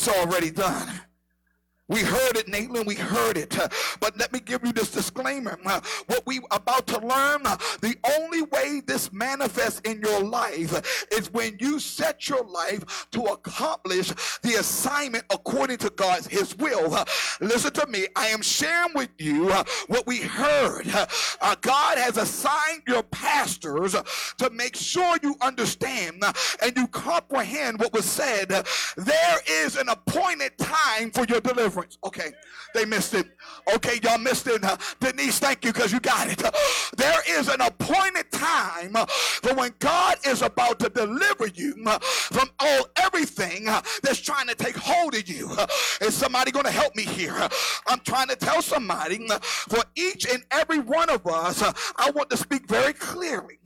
it's already done. We heard it, Nathan. We heard it. Uh, but let me give you this disclaimer. Uh, what we about to learn, uh, the only way this manifests in your life is when you set your life to accomplish the assignment according to God's His will. Listen to me. I am sharing with you what we heard. God has assigned your pastors to make sure you understand and you comprehend what was said. There is an appointed time for your deliverance conference. Okay, they missed it. Okay, y'all missed it. Uh, Denise, thank you because you got it. There is an appointed time uh, for when God is about to deliver you uh, from all everything uh, that's trying to take hold of you. Is somebody going to help me here? I'm trying to tell somebody for each and every one of us, I want to speak very clearly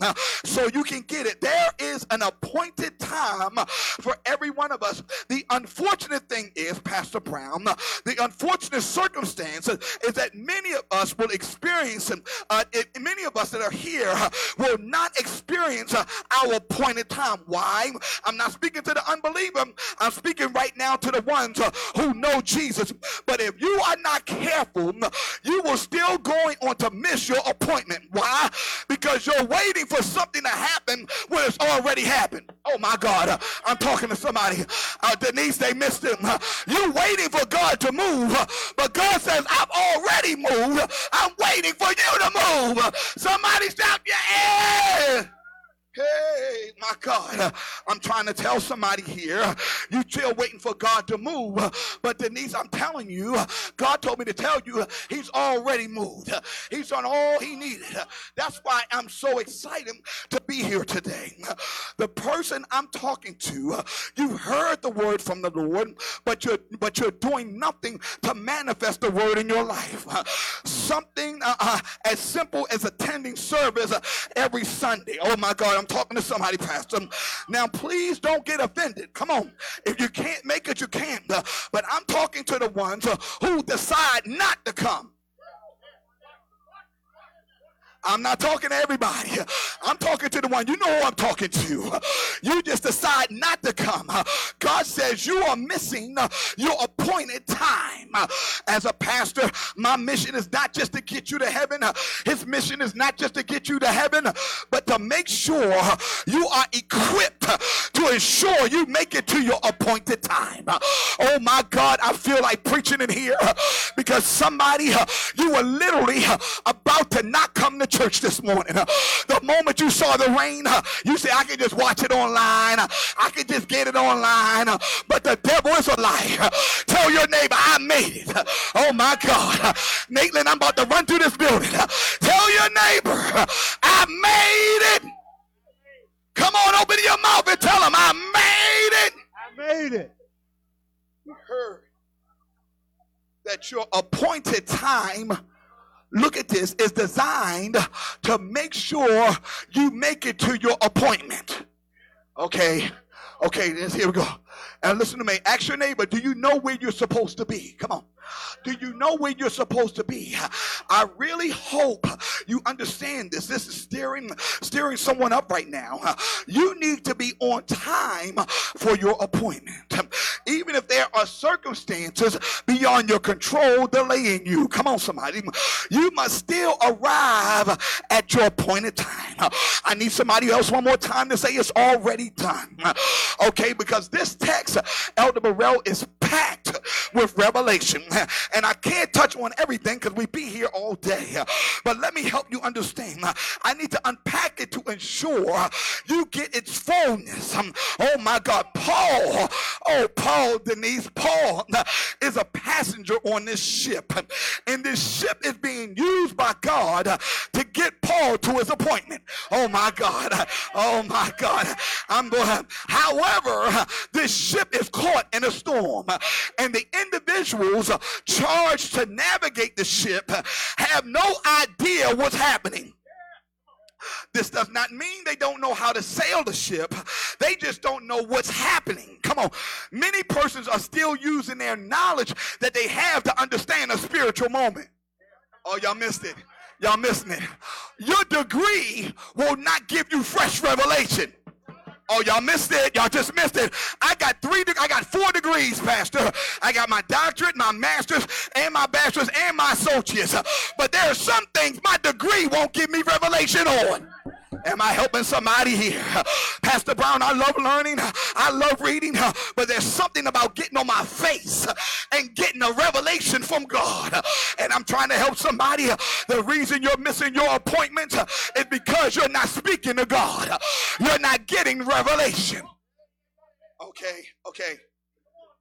so you can get it. There is an appointed time for every one of us. The unfortunate thing Pastor Brown, the unfortunate circumstance is that many of will experience, uh, it, many of us that are here will not experience uh, our appointed time. Why? I'm not speaking to the unbeliever. I'm speaking right now to the ones uh, who know Jesus. But if you are not careful, you will still going on to miss your appointment. Why? Because you're waiting for something to happen when it's already happened. Oh my God. I'm talking to somebody. Uh, Denise, they missed him. You're waiting for God to move. But God says, I've already moved. I'm waiting for you to move. Somebody stop your ass. Hey, my God, I'm trying to tell somebody here, you still waiting for God to move. But Denise, I'm telling you, God told me to tell you, He's already moved. He's done all He needed. That's why I'm so excited to be here today. The person I'm talking to, you've heard the word from the Lord, but you're but you're doing nothing to manifest the word in your life. Something uh, uh, as simple as attending service every Sunday. Oh my God, I'm talking to somebody, Pastor. Now, please don't get offended. Come on. If you can't make it, you can't. But I'm talking to the ones who decide not to come. I'm not talking to everybody. I'm talking to the one. You know who I'm talking to. You just decide not to come. God says you are missing your appointed time. As a pastor, my mission is not just to get you to heaven. His mission is not just to get you to heaven, but to make sure you are equipped to ensure you make it to your appointed time. Oh my God, I feel like preaching in here because somebody, you were literally about to not come to church this morning. Uh, the moment you saw the rain, uh, you say, I can just watch it online. Uh, I can just get it online. But the devil is a liar. Tell your neighbor, I made it. Oh my God. Maitland, I'm about to run through this building. Tell your neighbor, I made it. Come on, open your mouth and tell them, I made it. I made it. You heard that your appointed time look at this, is designed to make sure you make it to your appointment. Okay. Okay, here we go. And listen to me. Ask your neighbor, do you know where you're supposed to be? Come on. Do you know where you're supposed to be? I really hope you understand this. This is steering steering someone up right now. You need to be on time for your appointment. Even if there are circumstances beyond your control delaying you. Come on, somebody. You must still arrive at your appointed time. I need somebody else one more time to say it's already done. Okay, because this text, Elder Burrell, is packed with revelation. And I can't touch on everything because we'd be here all day. But let me help you understand. I need to unpack it to ensure you get its fullness. Oh my God. Paul, oh, Paul, Denise, Paul is a passenger on this ship. And this ship is being used by God to get Paul to his appointment. Oh my God. Oh my God. I'm going however, this ship is caught in a storm. And the individuals uh, charged to navigate the ship have no idea what's happening. This does not mean they don't know how to sail the ship. They just don't know what's happening. Come on. Many persons are still using their knowledge that they have to understand a spiritual moment. Oh, y'all missed it. Y'all missing it. Your degree will not give you fresh revelation. Oh, y'all missed it. Y'all just missed it. I got three, I got four degrees, Pastor. I got my doctorate, my master's, and my bachelor's, and my associates. But there are some things my degree won't give me revelation on. Am I helping somebody here? Pastor Brown, I love learning. I love reading. But there's something about getting on my face and getting a revelation from God. And I'm trying to help somebody. The reason you're missing your appointment is because you're not speaking to God. You're not getting revelation. Okay, okay.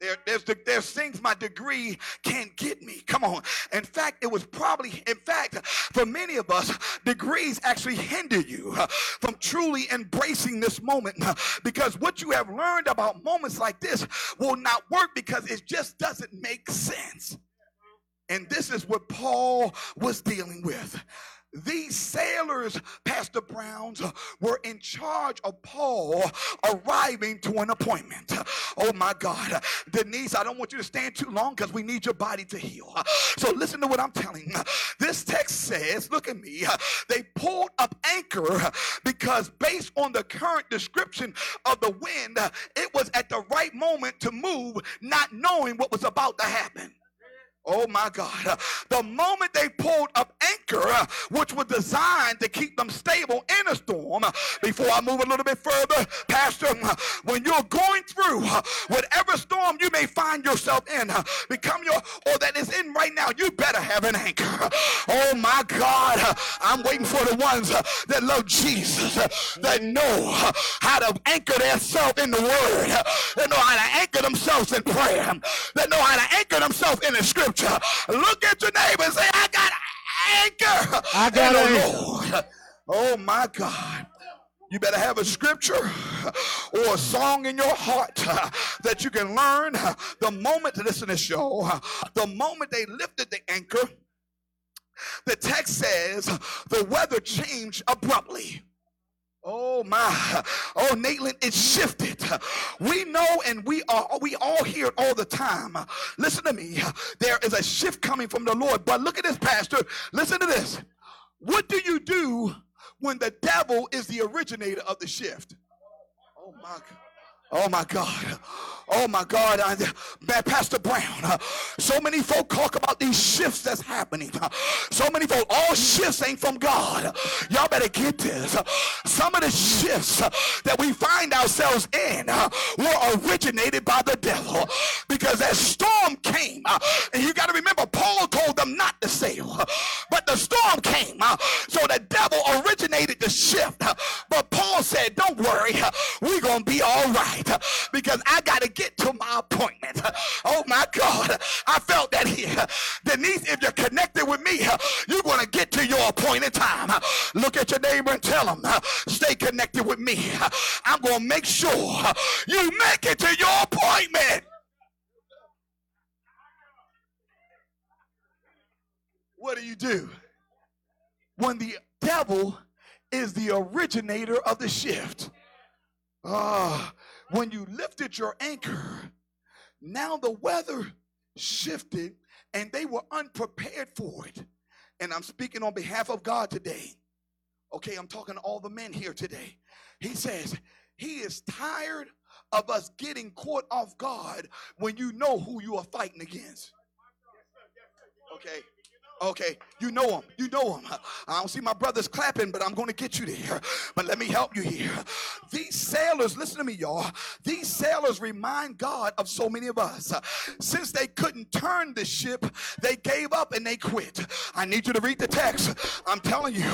There, there's, the, there's things my degree can't get me. Come on. In fact, it was probably, in fact, for many of us, degrees actually hinder you uh, from truly embracing this moment uh, because what you have learned about moments like this will not work because it just doesn't make sense. And this is what Paul was dealing with. These sailors, Pastor Browns, were in charge of Paul arriving to an appointment. Oh my God. Denise, I don't want you to stand too long because we need your body to heal. So listen to what I'm telling. This text says, look at me, they pulled up anchor because based on the current description of the wind, it was at the right moment to move, not knowing what was about to happen. Oh my God. The moment they pulled up anchor, which was designed to keep them stable in a storm, before I move a little bit further, Pastor, when you're going through whatever storm you may find yourself in, become your, or that is in right now, you better have an anchor. Oh my God. I'm waiting for the ones that love Jesus, that know how to anchor themselves in the word, that know how to anchor themselves in prayer, that know how to anchor themselves in the scripture scripture. Look at your neighbor and say, I got anchor. I got anchor. Lord. Oh my God. You better have a scripture or a song in your heart that you can learn the moment, to listen to this show, the moment they lifted the anchor, the text says the weather changed abruptly. Oh my. Oh, Nathan, it shifted. We know and we are we all hear it all the time. Listen to me. There is a shift coming from the Lord. But look at this, Pastor. Listen to this. What do you do when the devil is the originator of the shift? Oh my God. Oh my God. Oh my God. I, Pastor Brown. Uh, so many folk talk about these shifts that's happening. Uh, so many folk, all shifts ain't from God. Y'all better get this. Uh, some of the shifts that we find ourselves in were originated by the devil because that storm came. And you got to remember, Paul told them not to sail. But the storm came. So the devil originated the shift. But Paul said. We're going to be all right because I got to get to my appointment. Oh my God. I felt that here. Denise, if you're connected with me, you're going to get to your appointed time. Look at your neighbor and tell them, stay connected with me. I'm going to make sure you make it to your appointment. What do you do when the devil is the originator of the shift? Ah, when you lifted your anchor, now the weather shifted and they were unprepared for it. And I'm speaking on behalf of God today. Okay, I'm talking to all the men here today. He says, He is tired of us getting caught off guard when you know who you are fighting against. Okay. Okay, you know him. You know him. I don't see my brothers clapping, but I'm going to get you there. But let me help you here. These sailors, listen to me, y'all. These sailors remind God of so many of us. Since they couldn't turn the ship, they gave up and they quit. I need you to read the text. I'm telling you.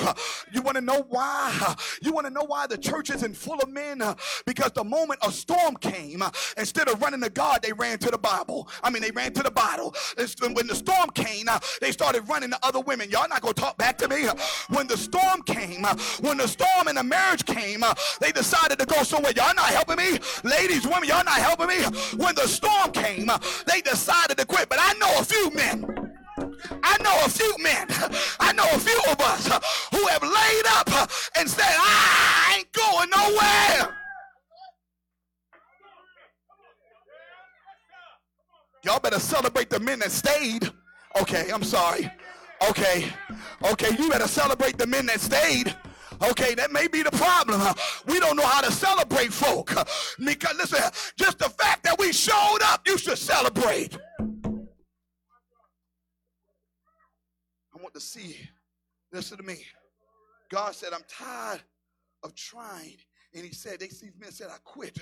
You want to know why? You want to know why the church isn't full of men? Because the moment a storm came, instead of running to God, they ran to the Bible. I mean, they ran to the Bible. When the storm came, they started running to other women. Y'all not gonna talk back to me. When the storm came, when the storm in the marriage came, they decided to go somewhere. Y'all not helping me, ladies, women. Y'all not helping me. When the storm came, they decided to quit. But I know a few men. I know a few men, I know a few of us who have laid up and said, I ain't going nowhere. Y'all better celebrate the men that stayed. Okay, I'm sorry. Okay, okay, you better celebrate the men that stayed. Okay, that may be the problem. We don't know how to celebrate folk. Because listen, just the fact that we showed up, you should celebrate. I want to see. Listen to me. God said, I'm tired of trying. And he said, they see men said, I quit.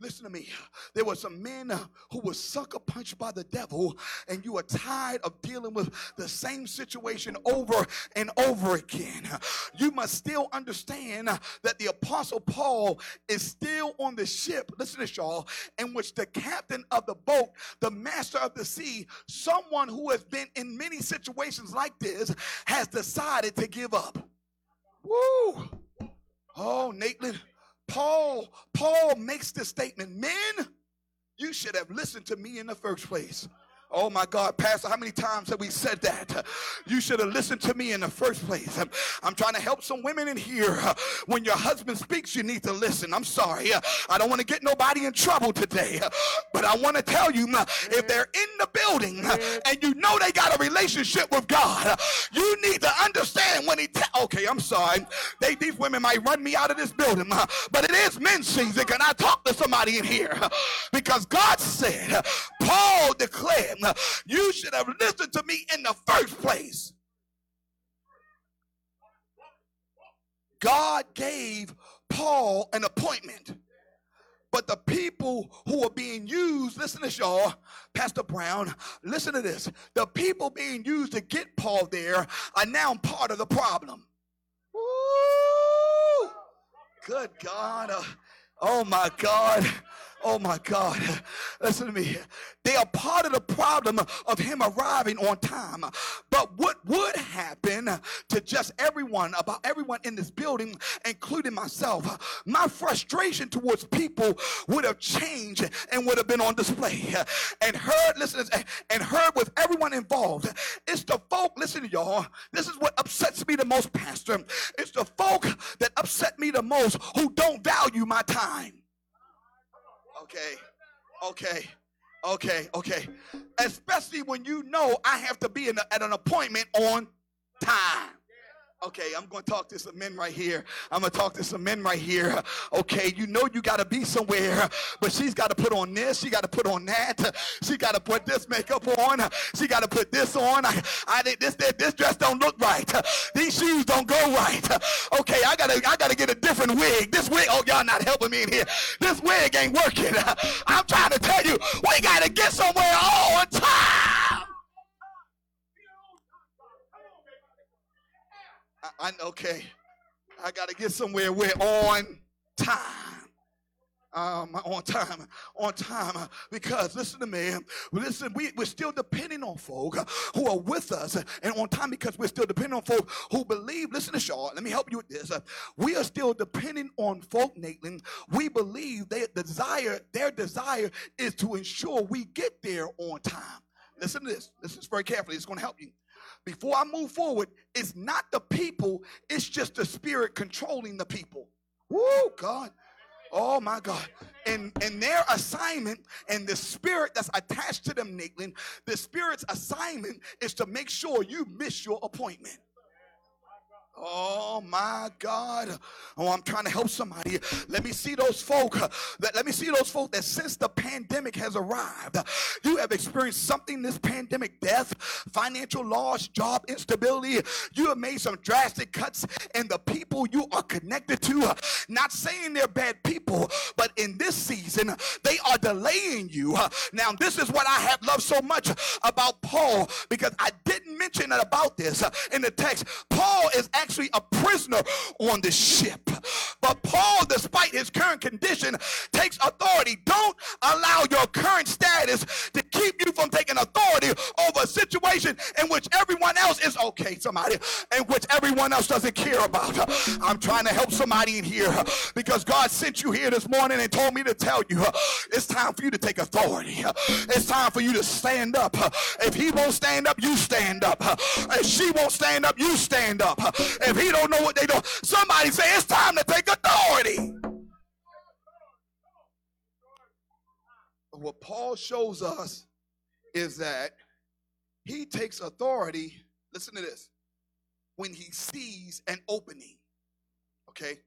Listen to me. There were some men uh, who were sucker punched by the devil, and you are tired of dealing with the same situation over and over again. You must still understand that the Apostle Paul is still on the ship, listen to this, y'all, in which the captain of the boat, the master of the sea, someone who has been in many situations like this, has decided to give up. Woo! Oh, Nathan. Paul, Paul makes this statement, men, you should have listened to me in the first place. Oh my God, Pastor, how many times have we said that? You should have listened to me in the first place. I'm trying to help some women in here. When your husband speaks, you need to listen. I'm sorry. I don't want to get nobody in trouble today. But I want to tell you if they're in the building and you know they got a relationship with God, you need to understand when he okay, I'm sorry. They these women might run me out of this building, but it is men's season. Can I talk to somebody in here? Because God said, Paul declared you should have listened to me in the first place. God gave Paul an appointment. But the people who are being used, listen to this, y'all, Pastor Brown, listen to this. The people being used to get Paul there are now part of the problem. Woo! Good God. Uh, oh my God. Oh my God. Listen to me. They are part of the problem of him arriving on time. But what would to just everyone, about everyone in this building, including myself, my frustration towards people would have changed and would have been on display. And heard, listen, and heard with everyone involved. It's the folk, listen to y'all, this is what upsets me the most, Pastor. It's the folk that upset me the most who don't value my time. Okay, okay, okay, okay. Especially when you know I have to be a, at an appointment on time. Okay, I'm going to talk to some men right here. I'm going to talk to some men right here. Okay, you know you got to be somewhere, but she's got to put on this. She got to put on that. She got to put this makeup on. She got to put this on. I, I this, this this dress don't look right. These shoes don't go right. Okay, I gotta I gotta get a different wig. This wig, oh y'all not helping me in here. This wig ain't working. I'm trying to tell you, we gotta get somewhere all the time. I, I okay. I got to get somewhere. We're on time. Um, on time, on time, because listen to me. Listen, we, we're still depending on folk who are with us and on time because we're still depending on folk who believe. Listen to Shaw. Let me help you with this. we are still depending on folk, Nathan. We believe their desire, their desire is to ensure we get there on time. Listen to this. Listen very carefully. It's going to help you before I move forward, it's not the people, it's just the spirit controlling the people. Woo, God. Oh my God. And and their assignment and the spirit that's attached to them, Nickling, the spirit's assignment is to make sure you miss your appointment. Oh my God. Oh, I'm trying to help somebody. Let me see those folk. That, let me see those folk that since the pandemic has arrived, you have experienced something this pandemic death, financial loss, job instability. You have made some drastic cuts in the people you are connected to. Not saying they're bad people, but in this season, they are delaying you. Now, this is what I have loved so much about Paul because I didn't mention about this in the text. Paul is actually actually a prisoner on the ship. But Paul, despite his current condition, takes authority. Don't allow your current status to keep you from taking authority over a situation in which everyone else is okay, somebody, in which everyone else doesn't care about. I'm trying to help somebody in here because God sent you here this morning and told me to tell you it's time for you to take authority. It's time for you to stand up. If he won't stand up, you stand up. If she won't stand up, you stand up. If he don't know what they do, somebody say it's time to take authority. What Paul shows us is that he takes authority, listen to this, when he sees an opening. Okay?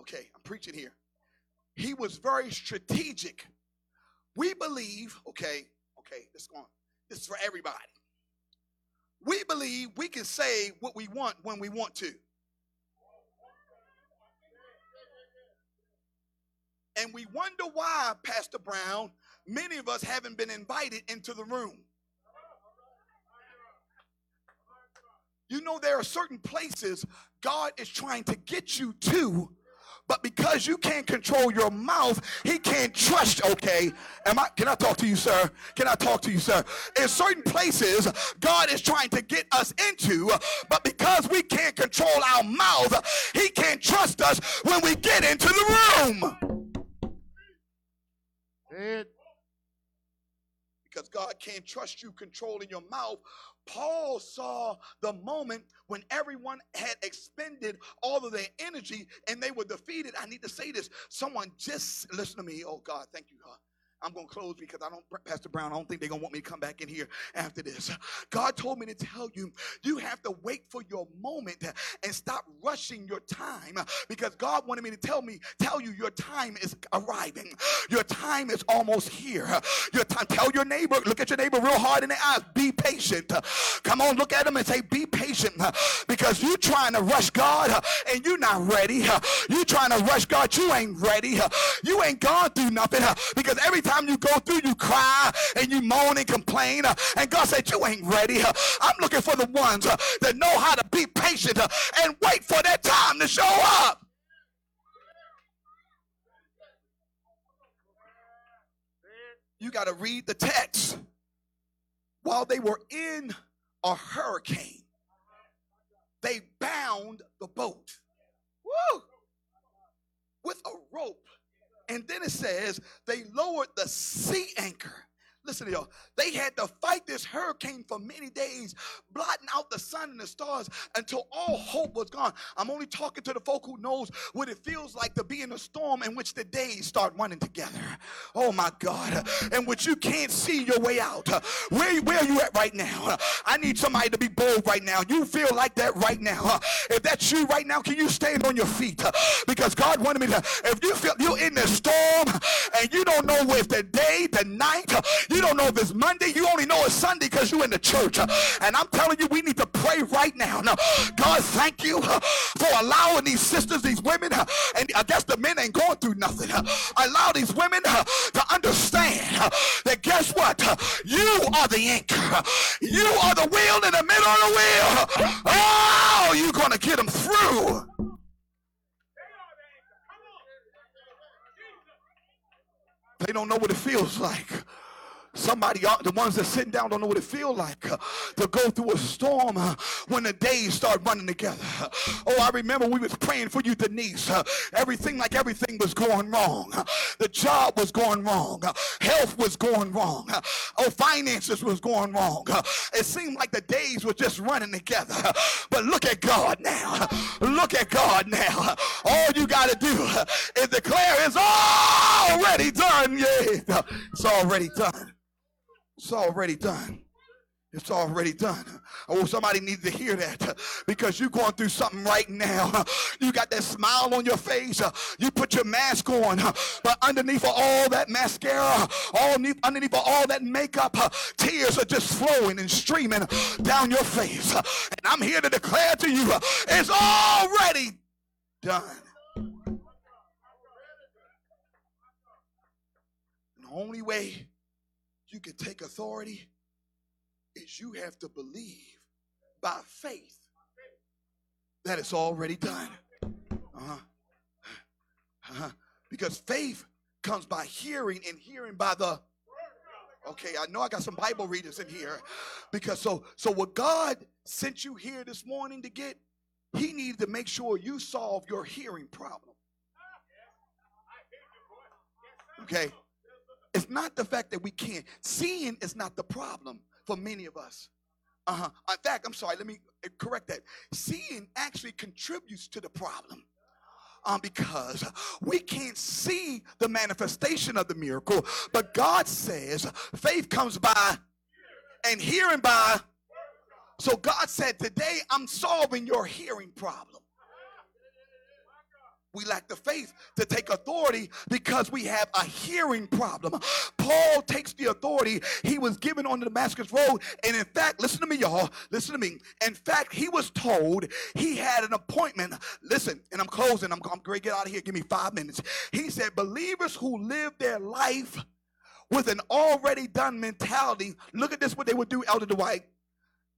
Okay, I'm preaching here. He was very strategic. We believe, okay, okay, this going. This is for everybody. We believe we can say what we want when we want to. And we wonder why, Pastor Brown, many of us haven't been invited into the room. You know, there are certain places God is trying to get you to but because you can't control your mouth, he can't trust. Okay, am I? Can I talk to you, sir? Can I talk to you, sir? In certain places, God is trying to get us into, but because we can't control our mouth, he can't trust us when we get into the room. Because God can't trust you controlling your mouth Paul saw the moment when everyone had expended all of their energy and they were defeated. I need to say this. Someone just listen to me. Oh God, thank you, God. I'm going to close because I don't, Pastor Brown, I don't think they're going to want me to come back in here after this. God told me to tell you, you have to wait for your moment and stop rushing your time because God wanted me to tell me, tell you your time is arriving. Your time is almost here. Your time, tell your neighbor, look at your neighbor real hard in the eyes, be patient. Come on, look at him and say, be patient because you trying to rush God and you're not ready. You trying to rush God, you ain't ready. You ain't gone through nothing because every time time you go through, you cry and you moan and complain. And God said, You ain't ready. I'm looking for the ones that know how to be patient and wait for that time to show up. You got to read the text. While they were in a hurricane, they bound the boat Woo! with a rope and then it says they lowered the sea anchor Listen to y'all. They had to fight this hurricane for many days, blotting out the sun and the stars until all hope was gone. I'm only talking to the folk who knows what it feels like to be in a storm in which the days start running together. Oh my God. In which you can't see your way out. Where, where are you at right now? I need somebody to be bold right now. You feel like that right now. If that's you right now, can you stand on your feet? Because God wanted me to, if you feel you're in the storm and you don't know if the day, the night, you don't know if it's Monday. You only know it's Sunday because you're in the church. And I'm telling you, we need to pray right now. Now, God, thank you for allowing these sisters, these women, and I guess the men ain't going through nothing. Allow these women to understand that guess what? You are the anchor. You are the wheel in the middle of the wheel. Oh, you're going to get them through. They don't know what it feels like Somebody, the ones that sitting down don't know what it feels like uh, to go through a storm uh, when the days start running together. Oh, I remember we was praying for you, Denise. Uh, everything like everything was going wrong. the job was going wrong. health was going wrong. oh, finances was going wrong. it seemed like the days were just running together. but look at God now. Look at God now. All you got to do is declare it's already done. Yeah, it's already done. It's already done. It's already done. Oh, somebody needs to hear that because you're going through something right now. You got that smile on your face. You put your mask on, but underneath all that mascara, all underneath all that makeup, tears are just flowing and streaming down your face. And I'm here to declare to you, it's already done. the only way you can take authority is you have to believe by faith that it's already done. Uh-huh. Uh-huh. Because faith comes by hearing and hearing by the Okay, I know I got some Bible readers in here. Because so so what God sent you here this morning to get, he needed to make sure you solve your hearing problem. Okay. It's not the fact that we can't. Seeing is not the problem for many of us. Uh-huh. In fact, I'm sorry, let me correct that. Seeing actually contributes to the problem. Um, because we can't see the manifestation of the miracle, but God says faith comes by and hearing by. So God said, Today I'm solving your hearing problem. We lack the faith to take authority because we have a hearing problem. Paul takes the authority he was given on the Damascus Road. And in fact, listen to me, y'all. Listen to me. In fact, he was told he had an appointment. Listen, and I'm closing. I'm, I'm to get out of here. Give me five minutes. He said, Believers who live their life with an already done mentality, look at this what they would do, Elder Dwight.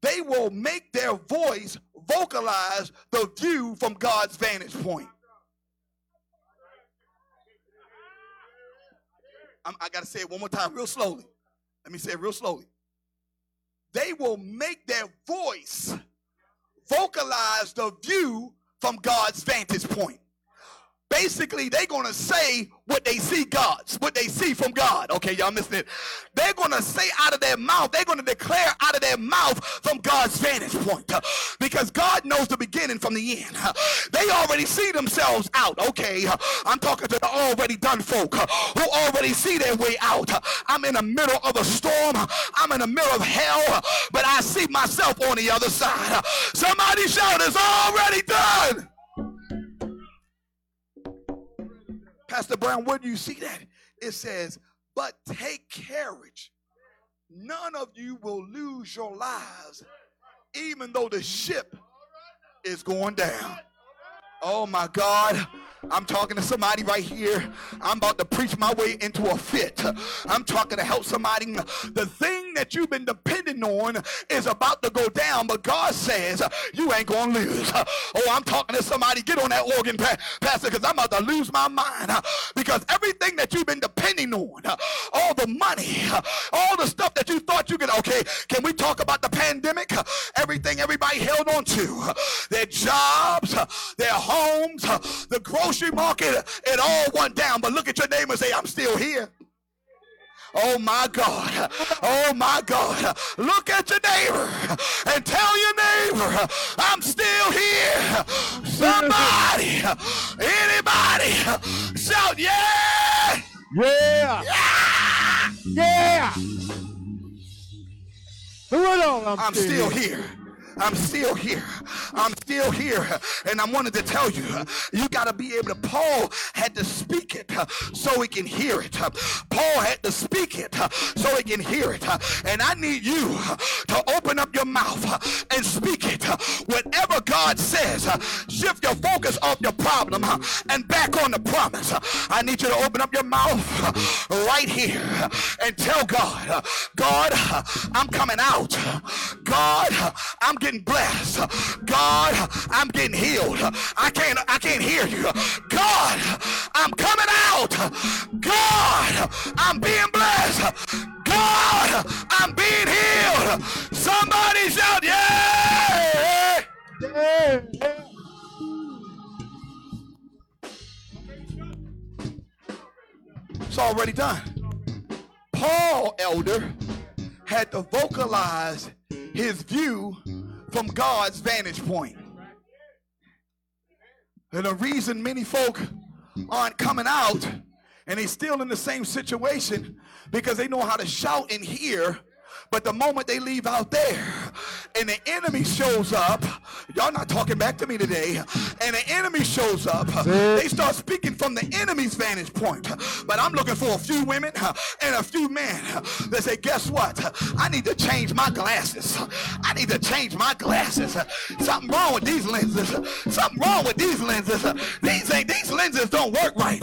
They will make their voice vocalize the view from God's vantage point. I'm, i got to say it one more time, real slowly. Let me say it real slowly. They will make their voice vocalize the view from God's vantage point basically they're going to say what they see God's, what they see from God. Okay, y'all missed it. They're going to say out of their mouth, they're going to declare out of their mouth from God's vantage point. because God knows the beginning from the end. they already see themselves out. Okay, I'm talking to the already done folk who already see their way out. I'm in the middle of a storm. I'm in the middle of hell, but I see myself on the other side. Somebody shout, it's already done. Pastor Brown, where do you see that? It says, but take courage. None of you will lose your lives, even though the ship is going down. Oh my God. I'm talking to somebody right here. I'm about to preach my way into a fit. I'm talking to help somebody. The thing that you've been depending on is about to go down, but God says you ain't going to lose. Oh, I'm talking to somebody. Get on that organ, Pastor, because I'm about to lose my mind. Because everything that you've been depending on, all the money, all the stuff that you thought you could, okay, can we talk about the pandemic? Everything everybody held on to, their jobs, their homes, the grocery market, it all went down. But look at your neighbor and say, I'm still here. Oh my God. Oh my God. Look at your neighbor and tell your neighbor, I'm still here. Somebody, anybody, shout, yeah. Yeah. Yeah. Yeah. Who I'm, I'm still here. here. I'm still here. I'm still here. And I wanted to tell you, you got to be able to. Paul had to speak it so he can hear it. Paul had to speak it so he can hear it. And I need you to open up your mouth and speak it. Whatever God says, shift your focus off your problem and back on the promise. I need you to open up your mouth right here and tell God, God, I'm coming out. God, I'm getting blessed. God, I'm getting healed. I can't I can't hear you. God, I'm coming out. God, I'm being blessed. God, I'm being healed. Somebody shout, yeah! yeah. It's already done. Paul, elder, had to vocalize his view from God's vantage point. And the reason many folk aren't coming out and they still in the same situation because they know how to shout and hear but the moment they leave out there and the enemy shows up, y'all not talking back to me today, and the enemy shows up, they start speaking from the enemy's vantage point. But I'm looking for a few women and a few men that say, guess what? I need to change my glasses. I need to change my glasses. Something wrong with these lenses. Something wrong with these lenses. These ain't these lenses don't work right.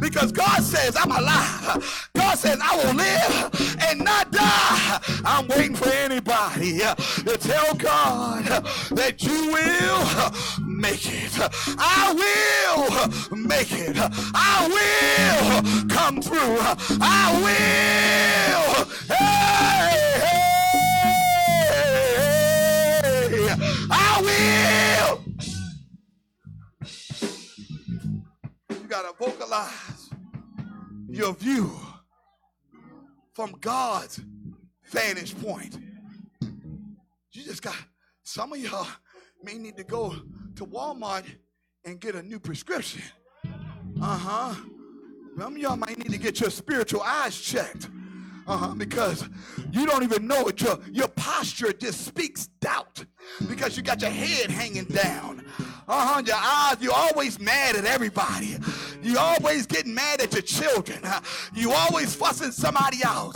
Because God says I'm alive. God says I will live and not die. I'm waiting for anybody uh, to tell God that you will make it. I will make it. I will come through. I will. Hey, hey, I will. You got to vocalize your view from God's vantage point. You just got some of y'all may need to go to Walmart and get a new prescription. Uh huh. Some of y'all might need to get your spiritual eyes checked. Uh-huh, because you don't even know it. Your, your posture just speaks doubt because you got your head hanging down. Uh-huh. Your eyes, you're always mad at everybody. You always getting mad at your children. You always fussing somebody out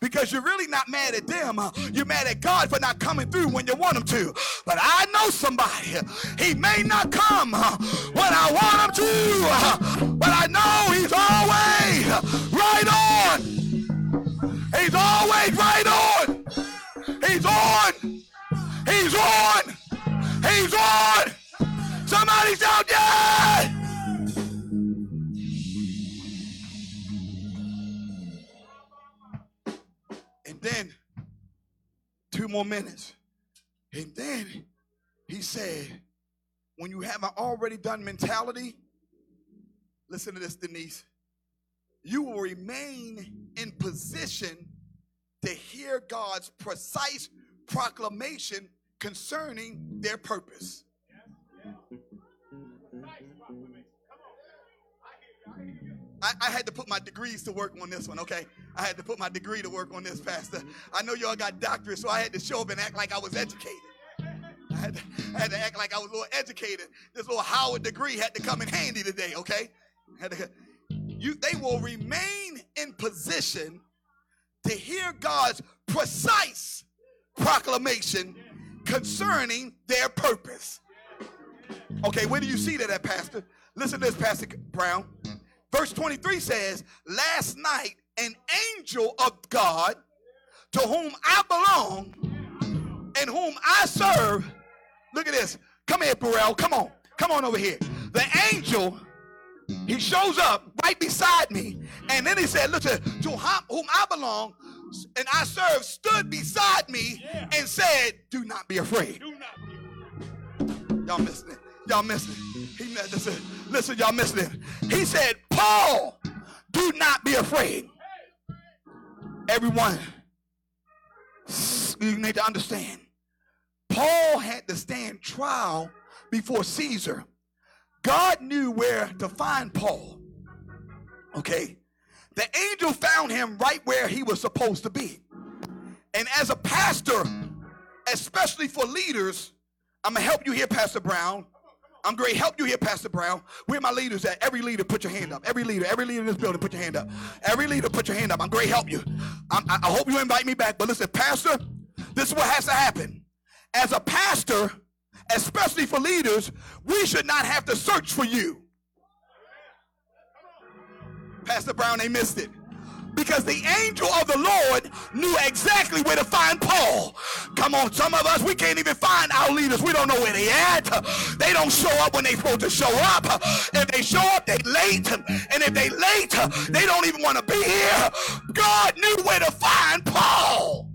because you're really not mad at them. You're mad at God for not coming through when you want him to. But I know somebody. He may not come when I want him to, but I know he's always right on. He's always right on. He's on. He's on. He's on. Somebody shout, yeah! Then, two more minutes. And then he said, when you have an already done mentality, listen to this, Denise, you will remain in position to hear God's precise proclamation concerning their purpose. I, I, had to put my degrees to work on this one, okay? I had to put my degree to work on this, Pastor. I know y'all got doctorates, so I had to show up and act like I was educated. I had, to, I had to act like I was a little educated. This little Howard degree had to come in handy today, okay? To, you, they will remain in position to hear God's precise proclamation concerning their purpose. Okay, where do you see that at, Pastor? Listen to this, Pastor Brown. Verse 23 says, Last night, an angel of God to whom I belong and whom I serve. Look at this. Come here, Burrell. Come on. Come on over here. The angel, he shows up right beside me. And then he said, Listen, to whom I belong and I serve stood beside me and said, Do not be afraid. Y'all missing it. Y'all missing it. He listen, listen, y'all missing it. He said, Paul, do not be afraid. Everyone, you need to understand. Paul had to stand trial before Caesar. God knew where to find Paul. Okay? The angel found him right where he was supposed to be. And as a pastor, especially for leaders, I'm going to help you here, Pastor Brown. I'm to help you here, Pastor Brown. Where my leaders at? Every leader, put your hand up. Every leader, every leader in this building, put your hand up. Every leader, put your hand up. I'm to help you. I'm, I hope you invite me back. But listen, Pastor, this is what has to happen. As a pastor, especially for leaders, we should not have to search for you. Pastor Brown, they missed it. Because the angel of the Lord knew exactly where to find Paul. Come on, some of us, we can't even find our leaders. We don't know where they at. They don't show up when they're supposed to show up. If they show up, they late. And if they late, they don't even want to be here. God knew where to find Paul.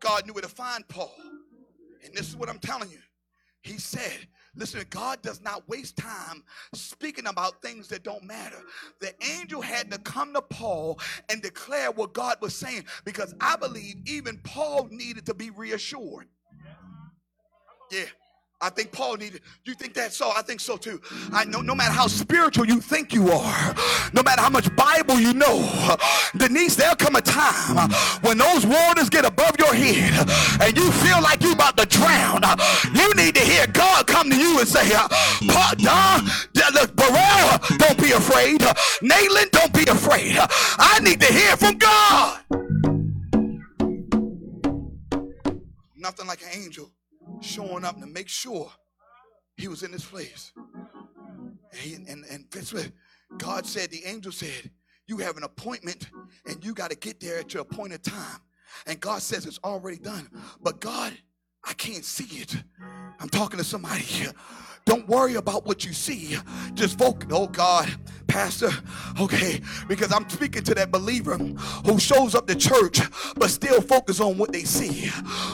God knew where to find Paul. And this is what I'm telling you. He said, Listen, God does not waste time speaking about things that don't matter. The angel had to come to Paul and declare what God was saying because I believe even Paul needed to be reassured. Yeah. I think Paul needed. You think that so? I think so too. I know no matter how spiritual you think you are, no matter how much Bible you know, Denise, there'll come a time when those waters get above your head and you feel like you're about to drown. You need to hear God come to you and say, Paul, Don, look, Burrell, don't be afraid. Nayland, don't be afraid. I need to hear from God. Nothing like an angel showing up to make sure he was in this place. And, he, and, and God said, the angel said, You have an appointment and you got to get there at your appointed time. And God says it's already done. But God, I can't see it. I'm talking to somebody here. Don't worry about what you see. Just focus. Oh God, Pastor. Okay, because I'm speaking to that believer who shows up to church but still focus on what they see.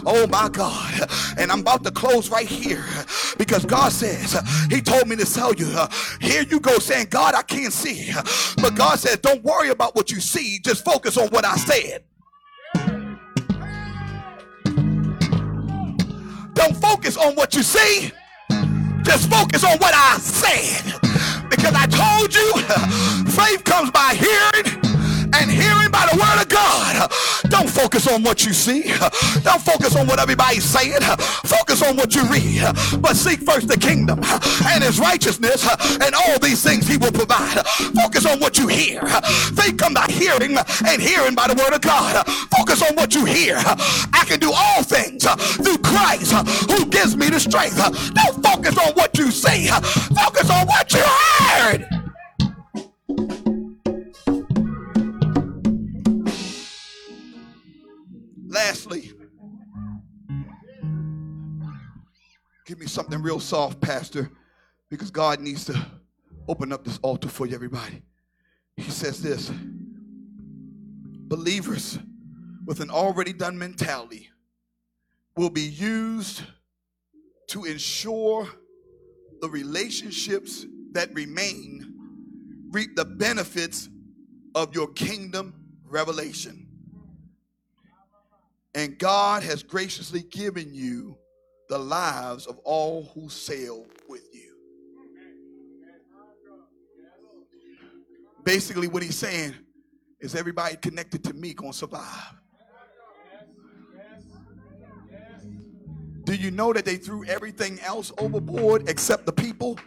Oh my God. And I'm about to close right here because God says, He told me to tell you, here you go saying, God, I can't see. But God says, don't worry about what you see. Just focus on what I said. Don't focus on what you see. Just focus on what I said. Because I told you faith comes by hearing and hearing by the word of God. Don't focus on what you see. Don't focus on what everybody's saying. Focus on what you read. But seek first the kingdom and his righteousness, and all these things he will provide. Focus on what you hear. Faith come by hearing, and hearing by the word of God. Focus on what you hear. I can do all things through Christ who gives me the strength. Don't focus on what you see. Focus on what you heard. Lastly, give me something real soft, Pastor, because God needs to open up this altar for you, everybody. He says this believers with an already done mentality will be used to ensure the relationships that remain reap the benefits of your kingdom revelation. And God has graciously given you the lives of all who sail with you. Basically, what he's saying is everybody connected to me gonna survive. Do you know that they threw everything else overboard except the people?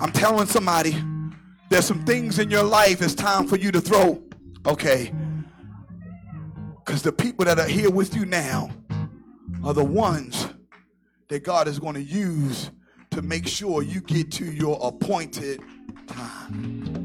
I'm telling somebody there's some things in your life it's time for you to throw. Okay. Because the people that are here with you now are the ones that God is going to use to make sure you get to your appointed time.